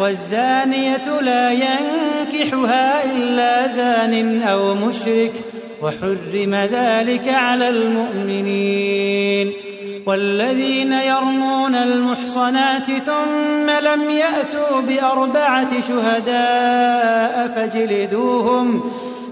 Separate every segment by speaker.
Speaker 1: والزانية لا ينكحها إلا زان أو مشرك وحرم ذلك على المؤمنين والذين يرمون المحصنات ثم لم يأتوا بأربعة شهداء فجلدوهم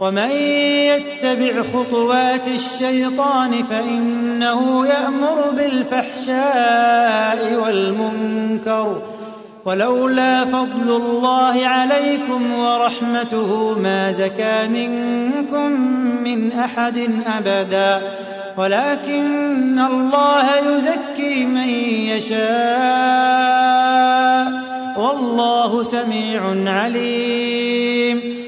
Speaker 1: ومن يتبع خطوات الشيطان فإنه يأمر بالفحشاء والمنكر ولولا فضل الله عليكم ورحمته ما زكى منكم من أحد أبدا ولكن الله يزكي من يشاء والله سميع عليم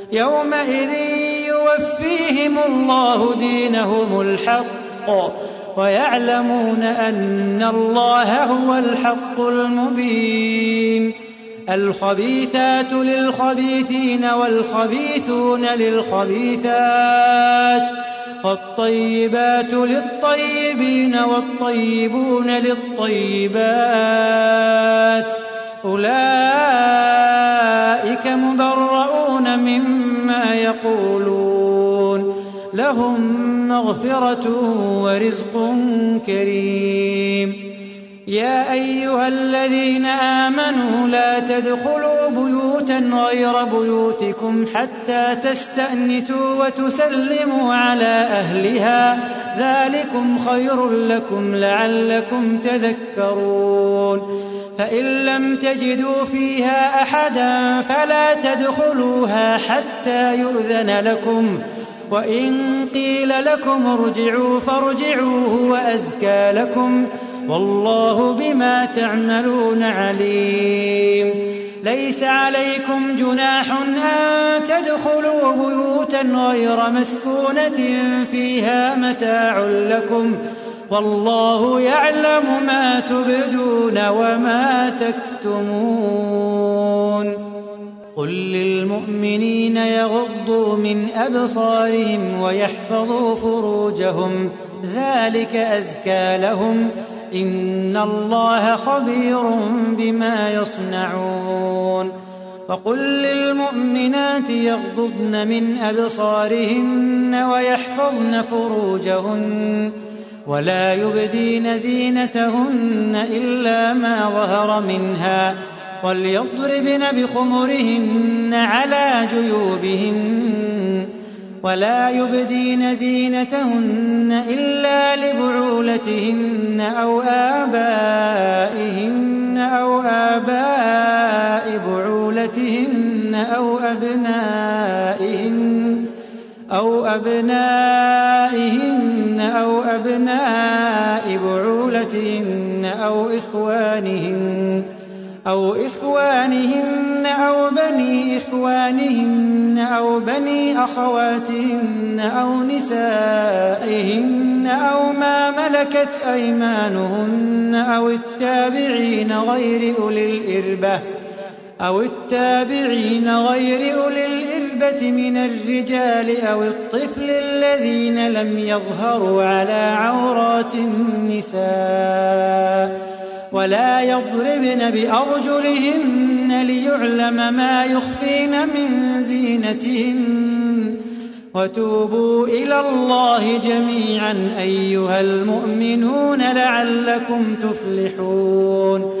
Speaker 1: يومئذ يوفيهم الله دينهم الحق ويعلمون أن الله هو الحق المبين الخبيثات للخبيثين والخبيثون للخبيثات فالطيبات للطيبين والطيبون للطيبات أولئك مبرؤون يستكبرون مما يقولون لهم مغفرة ورزق كريم يا أيها الذين آمنوا لا تدخلوا بيوتا غير بيوتكم حتى تستأنسوا وتسلموا على أهلها ذلكم خير لكم لعلكم تذكرون فإن لم تجدوا فيها أحدا فلا تدخلوها حتى يؤذن لكم وإن قيل لكم ارجعوا فارجعوا هو أزكى لكم والله بما تعملون عليم ليس عليكم جناح أن تدخلوا بيوتا غير مسكونة فيها متاع لكم ۖ والله يعلم ما تبدون وما تكتمون قل للمؤمنين يغضوا من أبصارهم ويحفظوا فروجهم ذلك أزكى لهم إن الله خبير بما يصنعون وقل للمؤمنات يغضبن من أبصارهن ويحفظن فروجهن ولا يبدين زينتهن إلا ما ظهر منها وليضربن بخمرهن على جيوبهن ولا يبدين زينتهن إلا لبعولتهن أو آبائهن أو آباء بعولتهن أو أبنائهن أو أبنائهن أو أبناء بعولتهن أو إخوانهن أو إخوانهن أو بني إخوانهن أو بني أخواتهن أو نسائهن أو ما ملكت أيمانهن أو التابعين غير أولي الإربة أو التابعين غير أولي الإربة الغيبة مِنَ الرِّجَالِ أَوِ الطِّفْلِ الَّذِينَ لَمْ يَظْهَرُوا عَلَىٰ عَوْرَاتِ النِّسَاءِ ولا يضربن بأرجلهن ليعلم ما يخفين من زينتهن وتوبوا إلى الله جميعا أيها المؤمنون لعلكم تفلحون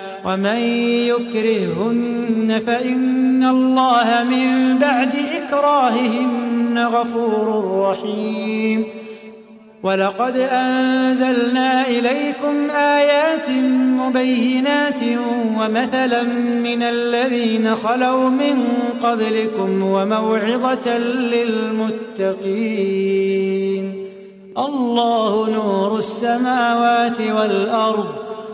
Speaker 1: ومن يكرههن فإن الله من بعد إكراههن غفور رحيم ولقد أنزلنا إليكم آيات مبينات ومثلا من الذين خلوا من قبلكم وموعظة للمتقين الله نور السماوات والأرض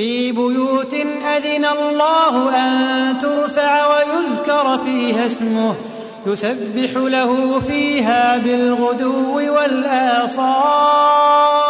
Speaker 1: في بيوت أذن الله أن ترفع ويذكر فيها اسمه يسبح له فيها بالغدو والآصال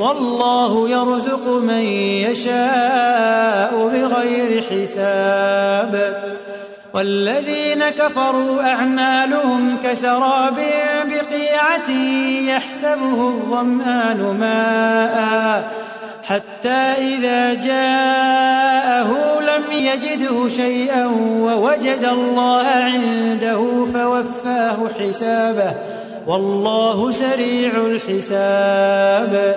Speaker 1: والله يرزق من يشاء بغير حساب والذين كفروا أعمالهم كسراب بقيعة يحسبه الظمآن ماءً حتى إذا جاءه لم يجده شيئا ووجد الله عنده فوفاه حسابه والله سريع الحساب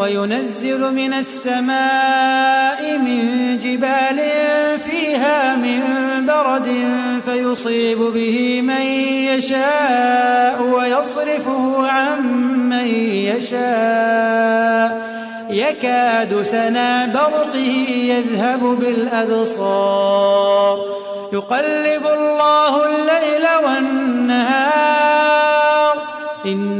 Speaker 1: وينزل من السماء من جبال فيها من برد فيصيب به من يشاء ويصرفه عن من يشاء يكاد سنا برقه يذهب بالأبصار يقلب الله الليل والنهار إن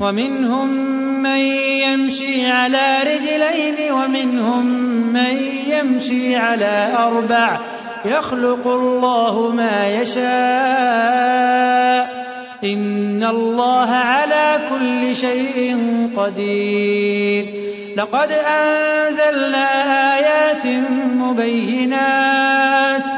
Speaker 1: ومنهم من يمشي على رجلين ومنهم من يمشي على أربع يخلق الله ما يشاء إن الله على كل شيء قدير لقد أنزلنا آيات مبينات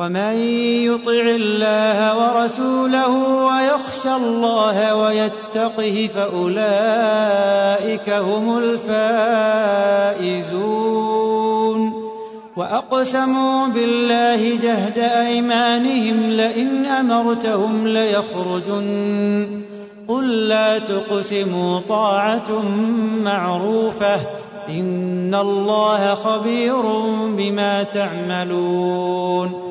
Speaker 1: ومن يطع الله ورسوله ويخشى الله ويتقه فاولئك هم الفائزون واقسموا بالله جهد ايمانهم لئن امرتهم ليخرجن قل لا تقسموا طاعه معروفه ان الله خبير بما تعملون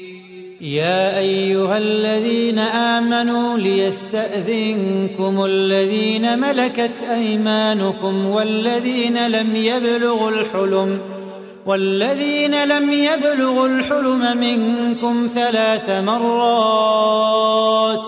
Speaker 1: يا أيها الذين آمنوا ليستأذنكم الذين ملكت أيمانكم والذين لم يبلغوا الحلم والذين لم يبلغوا الحلم منكم ثلاث مرات ۖ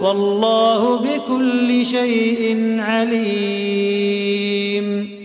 Speaker 1: والله بكل شيء عليم